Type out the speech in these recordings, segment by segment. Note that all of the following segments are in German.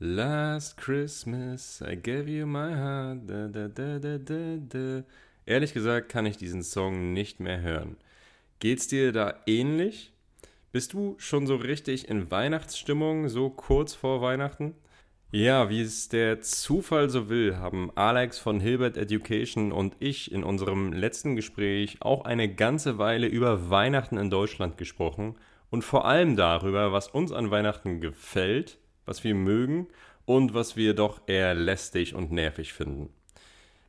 Last Christmas, I gave you my heart. Da, da, da, da, da, da. Ehrlich gesagt kann ich diesen Song nicht mehr hören. Geht's dir da ähnlich? Bist du schon so richtig in Weihnachtsstimmung, so kurz vor Weihnachten? Ja, wie es der Zufall so will, haben Alex von Hilbert Education und ich in unserem letzten Gespräch auch eine ganze Weile über Weihnachten in Deutschland gesprochen und vor allem darüber, was uns an Weihnachten gefällt was wir mögen und was wir doch eher lästig und nervig finden.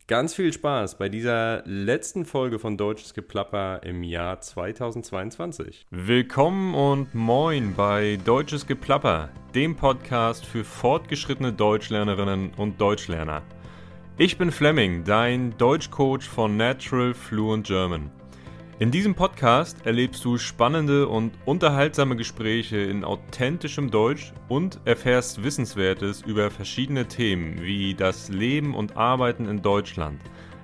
Ganz viel Spaß bei dieser letzten Folge von Deutsches Geplapper im Jahr 2022. Willkommen und moin bei Deutsches Geplapper, dem Podcast für fortgeschrittene Deutschlernerinnen und Deutschlerner. Ich bin Fleming, dein Deutschcoach von Natural Fluent German. In diesem Podcast erlebst du spannende und unterhaltsame Gespräche in authentischem Deutsch und erfährst Wissenswertes über verschiedene Themen wie das Leben und Arbeiten in Deutschland,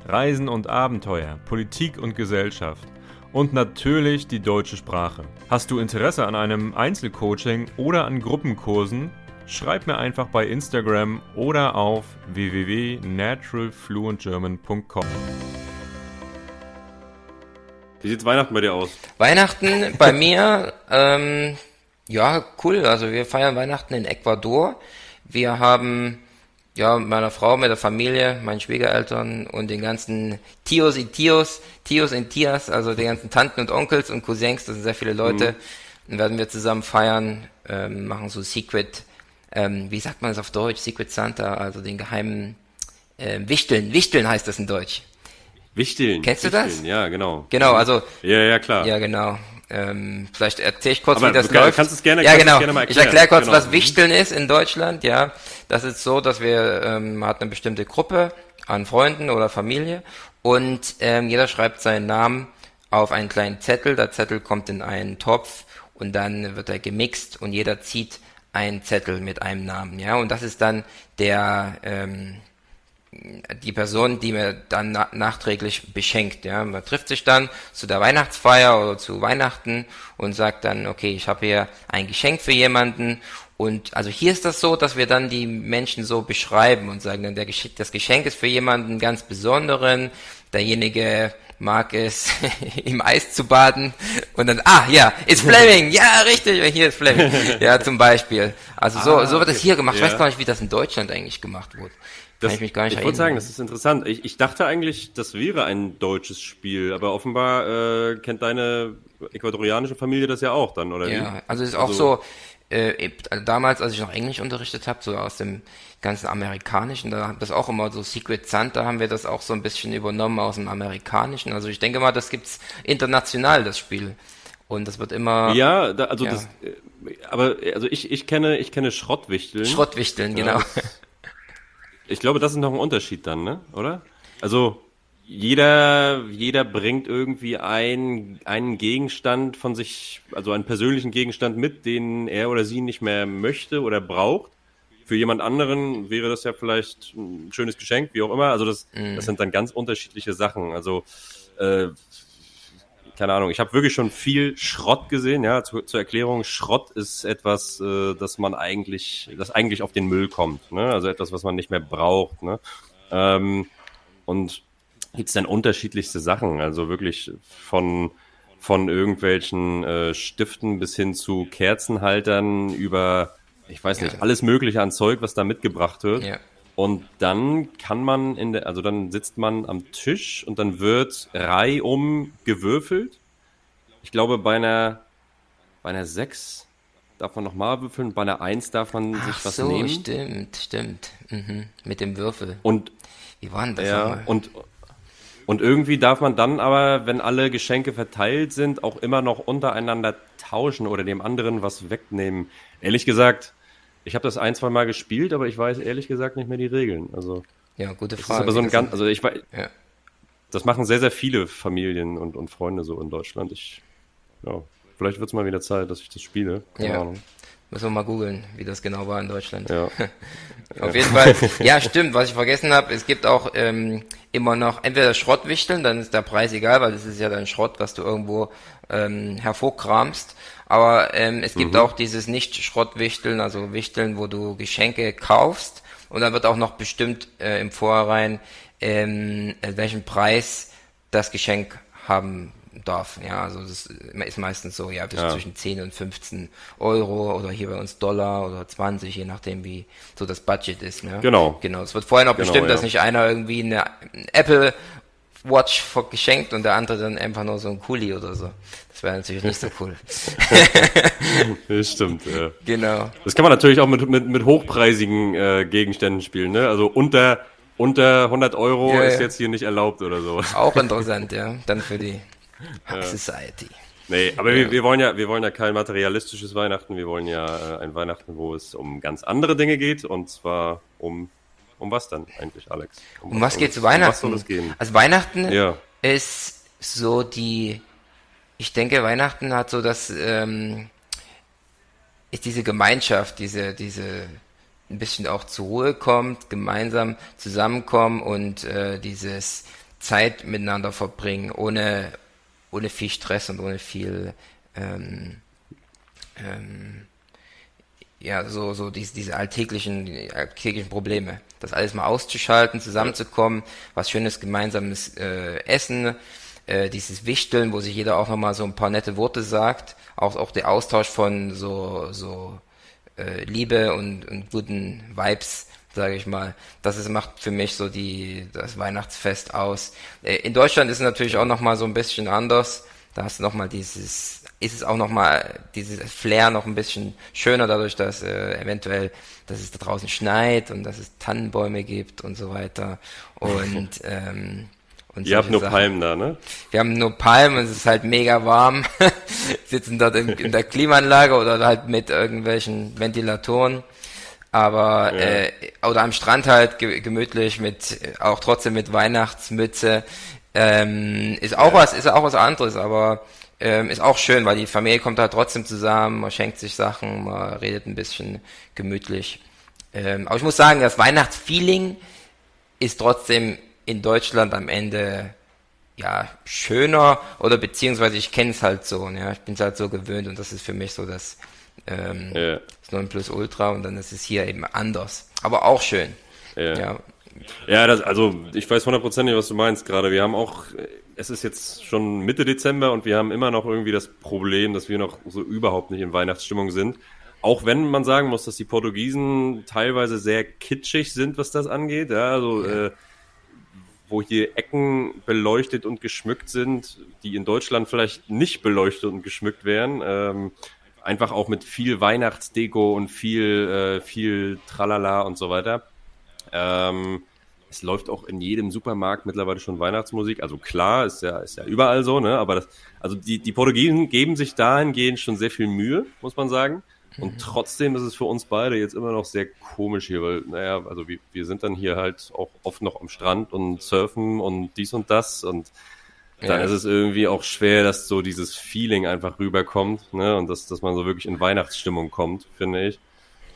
Reisen und Abenteuer, Politik und Gesellschaft und natürlich die deutsche Sprache. Hast du Interesse an einem Einzelcoaching oder an Gruppenkursen? Schreib mir einfach bei Instagram oder auf www.naturalfluentgerman.com. Wie sieht Weihnachten bei dir aus? Weihnachten bei mir, ähm, ja, cool. Also wir feiern Weihnachten in Ecuador. Wir haben ja meiner Frau, mit der Familie, meinen Schwiegereltern und den ganzen Tios und Tios, Tios und Tias, also den ganzen Tanten und Onkels und Cousins, das sind sehr viele Leute. Mhm. Dann werden wir zusammen feiern, ähm, machen so Secret, ähm, wie sagt man das auf Deutsch? Secret Santa, also den geheimen äh, Wichteln. Wichteln heißt das in Deutsch. Wichteln. Kennst du das? Ja, genau. Genau, also. Ja, ja, klar. Ja, genau. Ähm, vielleicht erzähle ich kurz, Aber wie das kann, läuft. Kannst es gerne, ja, genau. Gerne mal ich erkläre kurz, genau. was Wichteln ist in Deutschland. Ja, das ist so, dass wir ähm, man hat eine bestimmte Gruppe an Freunden oder Familie und ähm, jeder schreibt seinen Namen auf einen kleinen Zettel. Der Zettel kommt in einen Topf und dann wird er gemixt und jeder zieht einen Zettel mit einem Namen. Ja, und das ist dann der ähm, die Person, die mir dann na nachträglich beschenkt. Ja, man trifft sich dann zu der Weihnachtsfeier oder zu Weihnachten und sagt dann, okay, ich habe hier ein Geschenk für jemanden. Und also hier ist das so, dass wir dann die Menschen so beschreiben und sagen dann, der Gesch das Geschenk ist für jemanden ganz besonderen. Derjenige mag es, im Eis zu baden und dann, ah, ja, ist Fleming, ja, richtig, hier ist Fleming, ja, zum Beispiel. Also so, ah, so wird das hier gemacht. Ich weiß gar nicht, wie das in Deutschland eigentlich gemacht wurde. Das, Kann ich mich gar nicht Ich wollte sagen, das ist interessant. Ich, ich dachte eigentlich, das wäre ein deutsches Spiel, aber offenbar äh, kennt deine ecuadorianische Familie das ja auch dann, oder ja, wie? also es ist auch also, so, äh, damals, als ich noch Englisch unterrichtet habe, so aus dem ganzen Amerikanischen, da haben das auch immer so Secret Santa, haben wir das auch so ein bisschen übernommen aus dem Amerikanischen. Also ich denke mal, das gibt's international, das Spiel. Und das wird immer. Ja, da, also ja. das, äh, aber also ich, ich kenne, ich kenne Schrottwichteln. Schrottwichteln, genau. Ja, Ich glaube, das ist noch ein Unterschied dann, ne? Oder? Also jeder, jeder bringt irgendwie ein, einen Gegenstand von sich, also einen persönlichen Gegenstand mit, den er oder sie nicht mehr möchte oder braucht. Für jemand anderen wäre das ja vielleicht ein schönes Geschenk, wie auch immer. Also das, mm. das sind dann ganz unterschiedliche Sachen. Also äh, keine Ahnung, ich habe wirklich schon viel Schrott gesehen, ja, zu, zur Erklärung, Schrott ist etwas, äh, das man eigentlich, das eigentlich auf den Müll kommt, ne? Also etwas, was man nicht mehr braucht, ne? Ähm, und gibt's dann unterschiedlichste Sachen, also wirklich von von irgendwelchen äh, Stiften bis hin zu Kerzenhaltern über, ich weiß nicht, alles Mögliche an Zeug, was da mitgebracht wird. Ja. Und dann kann man in der, also dann sitzt man am Tisch und dann wird reihum gewürfelt. Ich glaube, bei einer, bei einer 6 darf man nochmal würfeln, bei einer 1 darf man Ach sich was so, nehmen. stimmt, stimmt. Mhm. Mit dem Würfel. Und, wie war denn das? Ja, und, und irgendwie darf man dann aber, wenn alle Geschenke verteilt sind, auch immer noch untereinander tauschen oder dem anderen was wegnehmen. Ehrlich gesagt, ich habe das ein, zwei Mal gespielt, aber ich weiß ehrlich gesagt nicht mehr die Regeln. Also ja, gute Frage. Das ist aber so ein ganz, also ich weiß, ja. das machen sehr, sehr viele Familien und, und Freunde so in Deutschland. Ich, ja, vielleicht wird es mal wieder Zeit, dass ich das spiele. Keine ja. Ahnung. Müssen wir mal googeln, wie das genau war in Deutschland. Ja. Auf jeden Fall. Ja, stimmt. Was ich vergessen habe, es gibt auch ähm, immer noch entweder Schrottwichteln, dann ist der Preis egal, weil das ist ja dann Schrott, was du irgendwo ähm, hervorkramst. Aber ähm, es gibt Mhm. auch dieses Nicht-Schrottwichteln, also Wichteln, wo du Geschenke kaufst und dann wird auch noch bestimmt äh, im Vorhinein, ähm, äh, welchen Preis das Geschenk haben darf. Ja, also das ist meistens so, ja, bis Ja. zwischen 10 und 15 Euro oder hier bei uns Dollar oder 20, je nachdem wie so das Budget ist. Ne? Genau. Genau. Es wird vorher noch Genau, bestimmt, dass ja. nicht einer irgendwie eine Apple Watch geschenkt und der andere dann einfach nur so ein Kuli oder so. Das wäre natürlich nicht so cool. Stimmt, ja. genau. Das kann man natürlich auch mit, mit, mit hochpreisigen äh, Gegenständen spielen, ne? Also unter, unter 100 Euro Ja, ist ja. jetzt hier nicht erlaubt oder so. Auch interessant, ja. Dann für die Hub Society. Nee, aber wir, wir wollen ja, wir wollen ja kein materialistisches Weihnachten, wir wollen ja äh, ein Weihnachten, wo es um ganz andere Dinge geht und zwar um, um was dann eigentlich, Alex? Um was geht's zu Um was Weihnachten? soll es gehen? Also Weihnachten Ja. ist so die, ich denke, Weihnachten hat so das, ähm, ist diese Gemeinschaft, diese, diese ein bisschen auch zur Ruhe kommt, gemeinsam zusammenkommen und äh, dieses Zeit miteinander verbringen, ohne, ohne viel Stress und ohne viel ähm, ähm, ja, so, so diese, diese alltäglichen, alltäglichen Probleme. Das alles mal auszuschalten, zusammenzukommen, was schönes gemeinsames äh, Essen, äh, dieses Wichteln, wo sich jeder auch nochmal so ein paar nette Worte sagt, auch, auch der Austausch von so, so äh, Liebe und, und guten Vibes, sage ich mal. Das ist, macht für mich so die, das Weihnachtsfest aus. Äh, in Deutschland ist es natürlich auch nochmal so ein bisschen anders. Da hast du nochmal dieses, ist es auch nochmal dieses Flair noch ein bisschen schöner dadurch, dass äh, eventuell, dass es da draußen schneit und dass es Tannenbäume gibt und so weiter. Und, ähm, und Ihr habt nur Sachen. Palmen da, ne? Wir haben nur Palmen, es ist halt mega warm. Sitzen dort in, in der Klimaanlage oder halt mit irgendwelchen Ventilatoren. Aber Ja. äh, oder am Strand halt ge gemütlich mit auch trotzdem mit Weihnachtsmütze. Ähm, ist auch was, ist auch was anderes, aber ähm, ist auch schön, weil die Familie kommt halt trotzdem zusammen, man schenkt sich Sachen, man redet ein bisschen gemütlich. Ähm, aber ich muss sagen, das Weihnachtsfeeling ist trotzdem in Deutschland am Ende ja schöner oder beziehungsweise ich kenne es halt so, ja, ich bin es halt so gewöhnt und das ist für mich so das, ähm, Ja. das Nonplusultra und dann ist es hier eben anders, aber auch schön. Ja. Ja, Ja, das, also ich weiß hundertprozentig, was du meinst gerade. Wir haben auch, es ist jetzt schon Mitte Dezember und wir haben immer noch irgendwie das Problem, dass wir noch so überhaupt nicht in Weihnachtsstimmung sind. Auch wenn man sagen muss, dass die Portugiesen teilweise sehr kitschig sind, was das angeht. Ja, also äh, wo hier Ecken beleuchtet und geschmückt sind, die in Deutschland vielleicht nicht beleuchtet und geschmückt wären. Ähm, einfach auch mit viel Weihnachtsdeko und viel, äh, viel Tralala und so weiter. Ähm, es läuft auch in jedem Supermarkt mittlerweile schon Weihnachtsmusik. Also klar, ist ja, ist ja überall so, ne? Aber das, also die, die Portugiesen geben sich dahingehend schon sehr viel Mühe, muss man sagen. Und trotzdem ist es für uns beide jetzt immer noch sehr komisch hier, weil, naja, also wir, wir sind dann hier halt auch oft noch am Strand und surfen und dies und das und dann Ja. ist es irgendwie auch schwer, dass so dieses Feeling einfach rüberkommt, ne? Und dass, dass man so wirklich in Weihnachtsstimmung kommt, finde ich.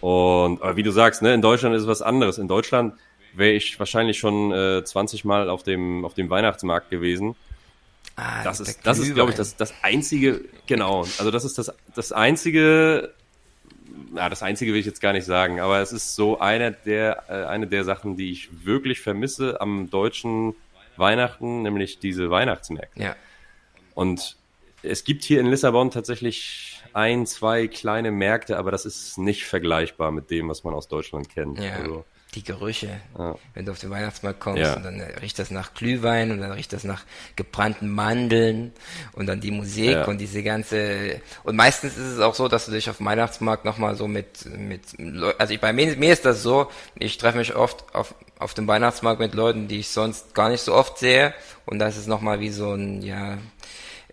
Und aber wie du sagst, ne, in Deutschland ist es was anderes. In Deutschland wäre ich wahrscheinlich schon äh, 20 Mal auf dem auf dem Weihnachtsmarkt gewesen. ah, Das ist das ist glaube ich das das einzige genau. Also das ist das das einzige ja, das einzige will ich jetzt gar nicht sagen, aber es ist so eine der äh, eine der Sachen, die ich wirklich vermisse am deutschen Weihnachten, nämlich diese Weihnachtsmärkte. Ja, Und es gibt hier in Lissabon tatsächlich ein, zwei kleine Märkte, aber das ist nicht vergleichbar mit dem, was man aus Deutschland kennt. ja. Also, die Gerüche, Ja. wenn du auf den Weihnachtsmarkt kommst Ja. und dann riecht das nach Glühwein und dann riecht das nach gebrannten Mandeln und dann die Musik Ja. und diese ganze und meistens ist es auch so, dass du dich auf dem Weihnachtsmarkt nochmal so mit mit also ich, bei mir, mir ist das so, ich treffe mich oft auf auf dem Weihnachtsmarkt mit Leuten, die ich sonst gar nicht so oft sehe und das ist nochmal wie so ein ja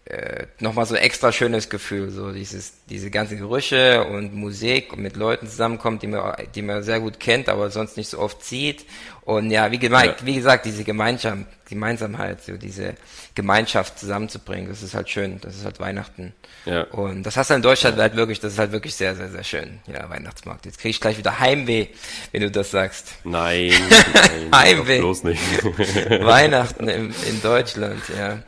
äh, nochmal so ein extra schönes Gefühl, so dieses, diese ganzen Gerüche und Musik und mit Leuten zusammenkommt, die man, die man sehr gut kennt, aber sonst nicht so oft sieht. Und ja, wie, gemeint, ja. wie gesagt, diese Gemeinschaft, Gemeinsamkeit, so diese Gemeinschaft zusammenzubringen, das ist halt schön, das ist halt Weihnachten. Ja. Und das hast du in Deutschland halt wirklich, das ist halt wirklich sehr, sehr, sehr schön. Ja, Weihnachtsmarkt. Jetzt kriege ich gleich wieder Heimweh, wenn du das sagst. Nein, nein Heimweh. Bloß nicht. Weihnachten in, in Deutschland, ja.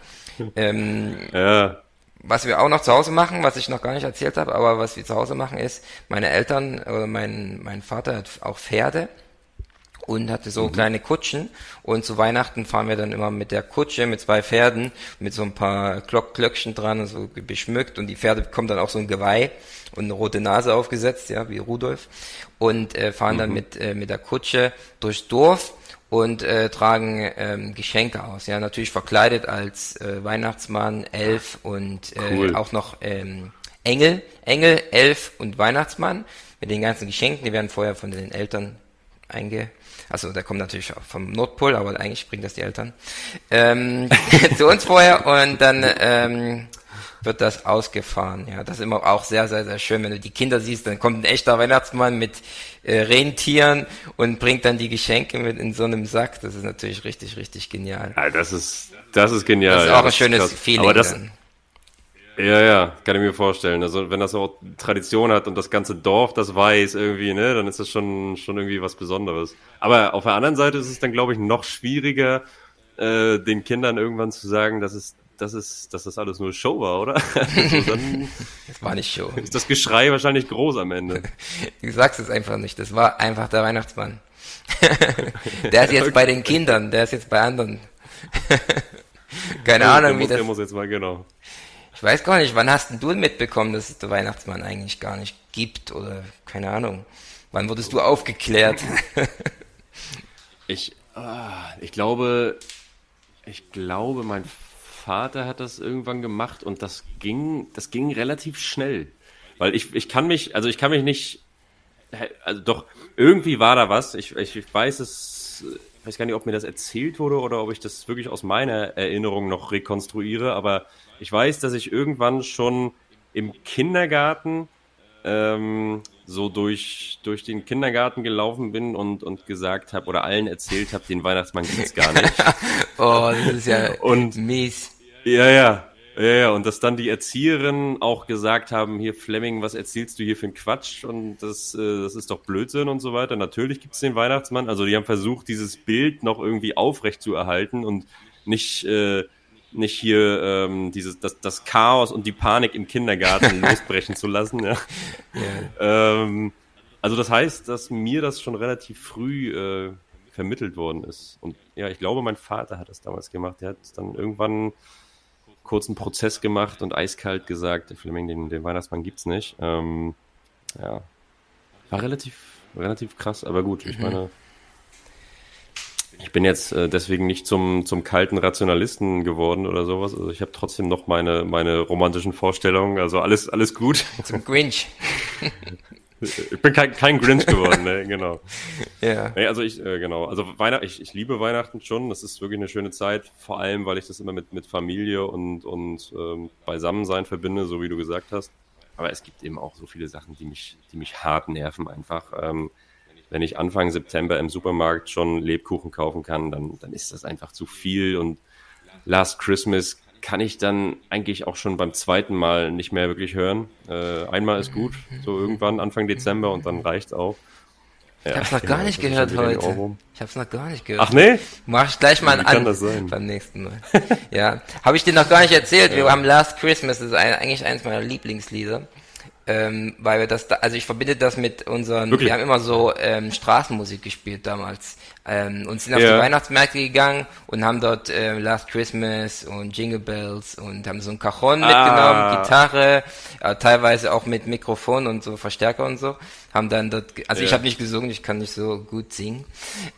Ähm, ja. Was wir auch noch zu Hause machen, was ich noch gar nicht erzählt habe, aber was wir zu Hause machen ist, meine Eltern oder mein, mein Vater hat auch Pferde und hatte so mhm. kleine Kutschen und zu Weihnachten fahren wir dann immer mit der Kutsche mit zwei Pferden mit so ein paar Glock Glöckchen dran und so beschmückt und die Pferde bekommen dann auch so ein Geweih und eine rote Nase aufgesetzt, ja, wie Rudolf und äh, fahren mhm. dann mit äh, mit der Kutsche durchs Dorf und äh, tragen ähm, Geschenke aus. Ja, natürlich verkleidet als äh, Weihnachtsmann, Elf und äh, cool. auch noch ähm, Engel, Engel, Elf und Weihnachtsmann mit den ganzen Geschenken. Die werden vorher von den Eltern einge also der kommt natürlich auch vom Nordpol, aber eigentlich bringen das die Eltern ähm, zu uns vorher und dann ähm, wird das ausgefahren. Ja, das ist immer auch sehr, sehr, sehr schön, wenn du die Kinder siehst, dann kommt ein echter Weihnachtsmann mit äh, Rentieren und bringt dann die Geschenke mit in so einem Sack. Das ist natürlich richtig, richtig genial. Ja, das ist, das ist genial. Das ist auch ja, ein schönes krass. Feeling. Aber das, dann. Ja, ja, kann ich mir vorstellen. Also wenn das auch Tradition hat und das ganze Dorf das weiß irgendwie, ne, dann ist das schon, schon irgendwie was Besonderes. Aber auf der anderen Seite ist es dann, glaube ich, noch schwieriger, äh, den Kindern irgendwann zu sagen, dass es das ist, dass das alles nur Show war, oder? Also das war nicht Show. Ist das Geschrei wahrscheinlich groß am Ende. Du sagst es einfach nicht. Das war einfach der Weihnachtsmann. der ist jetzt okay. bei den Kindern, der ist jetzt bei anderen. Keine ja, Ahnung, wie muss, das. Der muss jetzt mal genau. Ich weiß gar nicht, wann hast denn du mitbekommen, dass es der Weihnachtsmann eigentlich gar nicht gibt oder keine Ahnung. Wann wurdest du aufgeklärt? ich, ah, ich glaube, ich glaube, mein Vater hat das irgendwann gemacht und das ging, das ging relativ schnell. Weil ich, ich kann mich, also ich kann mich nicht, also doch, irgendwie war da was. Ich, ich, ich weiß es, ich weiß gar nicht, ob mir das erzählt wurde oder ob ich das wirklich aus meiner Erinnerung noch rekonstruiere, aber ich weiß, dass ich irgendwann schon im Kindergarten ähm, so durch, durch den Kindergarten gelaufen bin und, und gesagt habe oder allen erzählt habe, den Weihnachtsmann gibt's gar nicht. oh, das ist ja und, mies. Ja, ja. Ja, ja, und dass dann die Erzieherinnen auch gesagt haben, hier Fleming, was erzählst du hier für einen Quatsch und das, äh, das ist doch Blödsinn und so weiter. Natürlich gibt's den Weihnachtsmann. Also die haben versucht, dieses Bild noch irgendwie aufrecht zu erhalten und nicht, äh, nicht hier ähm, dieses, das, das Chaos und die Panik im Kindergarten losbrechen zu lassen. Ja. ja. Ähm, also das heißt, dass mir das schon relativ früh äh, vermittelt worden ist. Und ja, ich glaube, mein Vater hat das damals gemacht. Der hat dann irgendwann kurzen Prozess gemacht und eiskalt gesagt, Fleming, den, den Weihnachtsmann gibt's nicht. Ähm, ja, war relativ, relativ krass, aber gut, ich mhm. meine, ich bin jetzt äh, deswegen nicht zum, zum kalten Rationalisten geworden oder sowas. Also ich habe trotzdem noch meine, meine romantischen Vorstellungen, also alles, alles gut. Zum Grinch. Ich bin kein, kein Grinch geworden, ne, genau. ja. Nee, also ich, äh, genau, also Weihnachten, ich, ich liebe Weihnachten schon, das ist wirklich eine schöne Zeit, vor allem, weil ich das immer mit, mit Familie und, und ähm, Beisammensein verbinde, so wie du gesagt hast. Aber es gibt eben auch so viele Sachen, die mich, die mich hart nerven einfach. Ähm, wenn ich Anfang September im Supermarkt schon Lebkuchen kaufen kann, dann, dann ist das einfach zu viel und Last Christmas kann ich dann eigentlich auch schon beim zweiten Mal nicht mehr wirklich hören. Äh, einmal ist gut, so irgendwann Anfang Dezember und dann reicht's auch. Ja, ich hab's noch genau, gar nicht gehört heute. Ich hab's noch gar nicht gehört. Ach nee? Mach ich gleich mal Wie an. Beim nächsten Mal. ja. Habe ich dir noch gar nicht erzählt. Ja. Wir haben Last Christmas, das ist eigentlich eins meiner Lieblingslieder ähm, weil wir das, da, also ich verbinde das mit unseren, Wirklich? wir haben immer so ähm, Straßenmusik gespielt damals ähm, und sind auf ja. die Weihnachtsmärkte gegangen und haben dort äh, Last Christmas und Jingle Bells und haben so ein Cajon ah. mitgenommen, Gitarre, äh, teilweise auch mit Mikrofon und so Verstärker und so, haben dann dort, also ja. ich habe nicht gesungen, ich kann nicht so gut singen,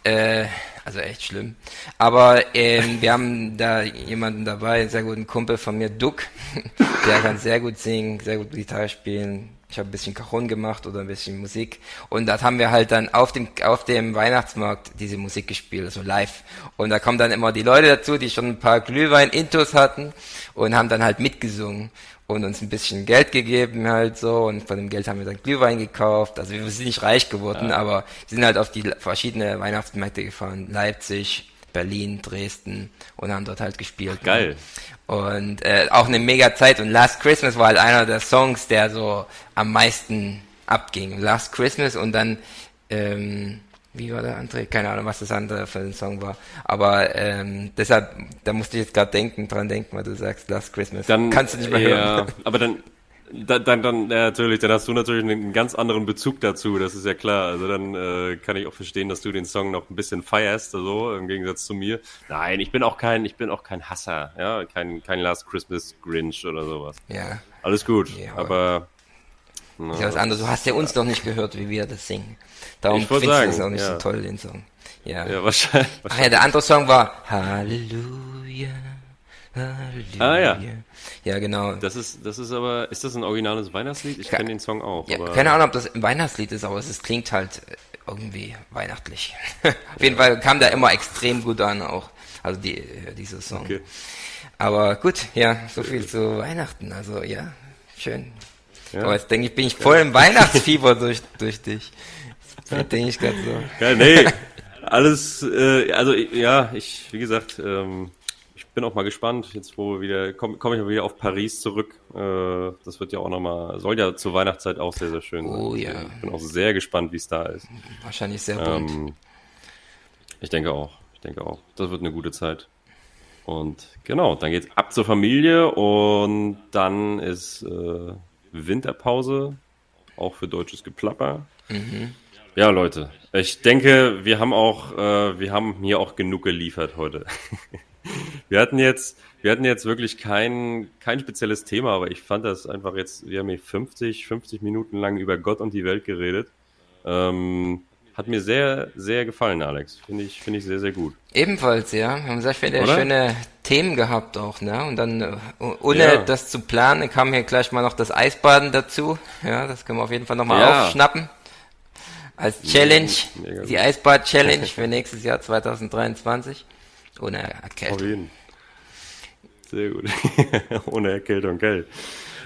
äh, also echt schlimm. Aber ähm, wir haben da jemanden dabei, einen sehr guten Kumpel von mir, Duck, der kann sehr gut singen, sehr gut Gitarre spielen, Ich habe ein bisschen Cajon gemacht oder ein bisschen Musik. Und das haben wir halt dann auf dem, auf dem Weihnachtsmarkt diese Musik gespielt, also live. Und da kommen dann immer die Leute dazu, die schon ein paar Glühwein-Intos hatten und haben dann halt mitgesungen und uns ein bisschen Geld gegeben halt so und von dem Geld haben wir dann Glühwein gekauft. Also wir sind nicht reich geworden, ja. aber wir sind halt auf die verschiedenen Weihnachtsmärkte gefahren. Leipzig, Berlin, Dresden und haben dort halt gespielt. Ach, geil. Und äh, auch eine mega Zeit und Last Christmas war halt einer der Songs, der so am meisten abging. Last Christmas und dann ähm, wie war der andere? Keine Ahnung, was das andere für ein Song war. Aber ähm, deshalb, da musste ich jetzt gerade denken, dran denken, weil du sagst Last Christmas. Dann kannst du nicht mehr ja, hören. Aber dann, dann, dann, dann ja, natürlich, dann hast du natürlich einen ganz anderen Bezug dazu. Das ist ja klar. Also dann äh, kann ich auch verstehen, dass du den Song noch ein bisschen feierst, also im Gegensatz zu mir. Nein, ich bin auch kein, ich bin auch kein Hasser, ja, kein, kein Last Christmas Grinch oder sowas. Ja. Alles gut. Ja, aber, aber ist ja was anderes. Du hast ja uns noch nicht gehört, wie wir das singen. Darum findest du es auch nicht ja. so toll, den Song. Ja, ja wahrscheinlich, wahrscheinlich. Ach ja, der andere Song war Halleluja. Halleluja. Ah ja. Ja, genau. Das ist, das ist aber, ist das ein originales Weihnachtslied? Ich kenne den Song auch. Ja, keine Ahnung, ob das ein Weihnachtslied ist, aber es ist, klingt halt irgendwie weihnachtlich. Auf jeden ja. Fall kam der immer extrem gut an auch. Also die, äh, dieser Song. Okay. Aber gut, ja, so viel zu Weihnachten. Also ja, schön. Ja. Aber jetzt denke ich, bin ich voll im Weihnachtsfieber durch, durch dich. Das denke ich gerade so. Ja, nee, alles, äh, also ja, ich, wie gesagt, ähm, bin auch mal gespannt, jetzt wo wir wieder, komme komm ich mal wieder auf Paris zurück. Äh, das wird ja auch nochmal, soll ja zur Weihnachtszeit auch sehr, sehr schön sein. Oh ja. Ich bin auch sehr gespannt, wie es da ist. Wahrscheinlich sehr bunt. Ähm, ich denke auch, ich denke auch. Das wird eine gute Zeit. Und genau, dann geht's ab zur Familie und dann ist äh, Winterpause, auch für deutsches Geplapper. Mhm. Ja, Leute, ich denke, wir haben auch, äh, wir haben hier auch genug geliefert heute. wir hatten jetzt, wir hatten jetzt wirklich kein, kein spezielles Thema, aber ich fand das einfach jetzt, wir haben hier 50, 50 Minuten lang über Gott und die Welt geredet. Ähm, hat mir sehr, sehr gefallen, Alex. Finde ich, finde ich sehr, sehr gut. Ebenfalls, ja. Wir haben sehr viele Oder? schöne Themen gehabt auch, ne? Und dann, äh, ohne ja. das zu planen, kam hier gleich mal noch das Eisbaden dazu. Ja, das können wir auf jeden Fall nochmal ja. aufschnappen. Als Challenge, Mega die Eisbad-Challenge für nächstes Jahr 2023. Ohne Erkältung. Auf jeden. Sehr gut. Ohne Erkältung, geil.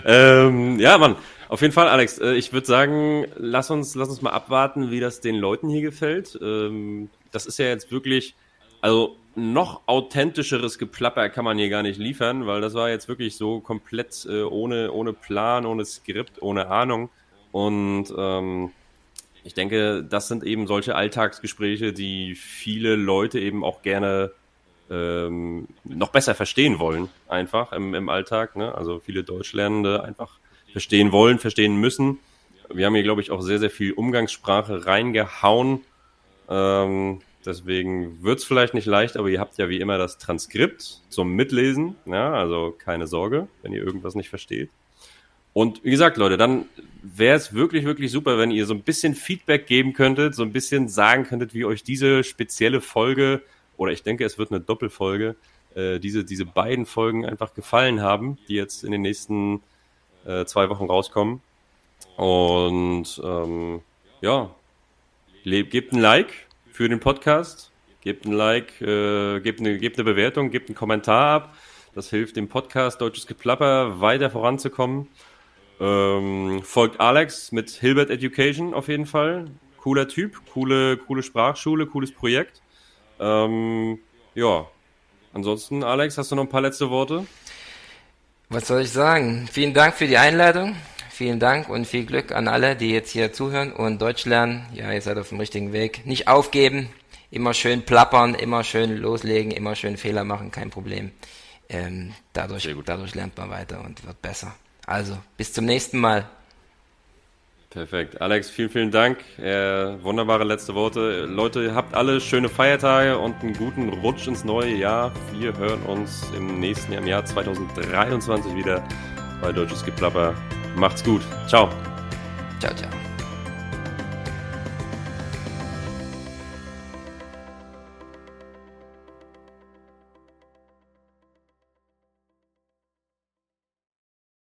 Ähm, ja, Mann. Auf jeden Fall, Alex, äh, ich würde sagen, lass uns, lass uns mal abwarten, wie das den Leuten hier gefällt. Ähm, das ist ja jetzt wirklich, also noch authentischeres Geplapper kann man hier gar nicht liefern, weil das war jetzt wirklich so komplett äh, ohne, ohne Plan, ohne Skript, ohne Ahnung. Und ähm, ich denke, das sind eben solche Alltagsgespräche, die viele Leute eben auch gerne ähm, noch besser verstehen wollen, einfach im, im Alltag. Ne? Also viele Deutschlernende einfach verstehen wollen, verstehen müssen. Wir haben hier, glaube ich, auch sehr, sehr viel Umgangssprache reingehauen. Ähm, deswegen wird es vielleicht nicht leicht, aber ihr habt ja wie immer das Transkript zum Mitlesen. Ja, also keine Sorge, wenn ihr irgendwas nicht versteht. Und wie gesagt, Leute, dann wäre es wirklich, wirklich super, wenn ihr so ein bisschen Feedback geben könntet, so ein bisschen sagen könntet, wie euch diese spezielle Folge, oder ich denke, es wird eine Doppelfolge, äh, diese, diese beiden Folgen einfach gefallen haben, die jetzt in den nächsten äh, zwei Wochen rauskommen. Und ähm, ja, gebt ein Like für den Podcast, gebt ein Like, äh, gebt, eine, gebt eine Bewertung, gebt einen Kommentar ab. Das hilft dem Podcast Deutsches Geplapper weiter voranzukommen. Ähm, folgt Alex mit Hilbert Education auf jeden Fall. Cooler Typ, coole, coole Sprachschule, cooles Projekt. Ähm, ja, ansonsten, Alex, hast du noch ein paar letzte Worte? Was soll ich sagen? Vielen Dank für die Einladung. Vielen Dank und viel Glück an alle, die jetzt hier zuhören und Deutsch lernen. Ja, ihr seid auf dem richtigen Weg. Nicht aufgeben, immer schön plappern, immer schön loslegen, immer schön Fehler machen, kein Problem. Ähm, dadurch, dadurch lernt man weiter und wird besser. Also, bis zum nächsten Mal. Perfekt. Alex, vielen, vielen Dank. Äh, wunderbare letzte Worte. Leute, habt alle schöne Feiertage und einen guten Rutsch ins neue Jahr. Wir hören uns im nächsten Jahr, im Jahr 2023 wieder bei Deutsches Geplapper. Macht's gut. Ciao. Ciao, ciao.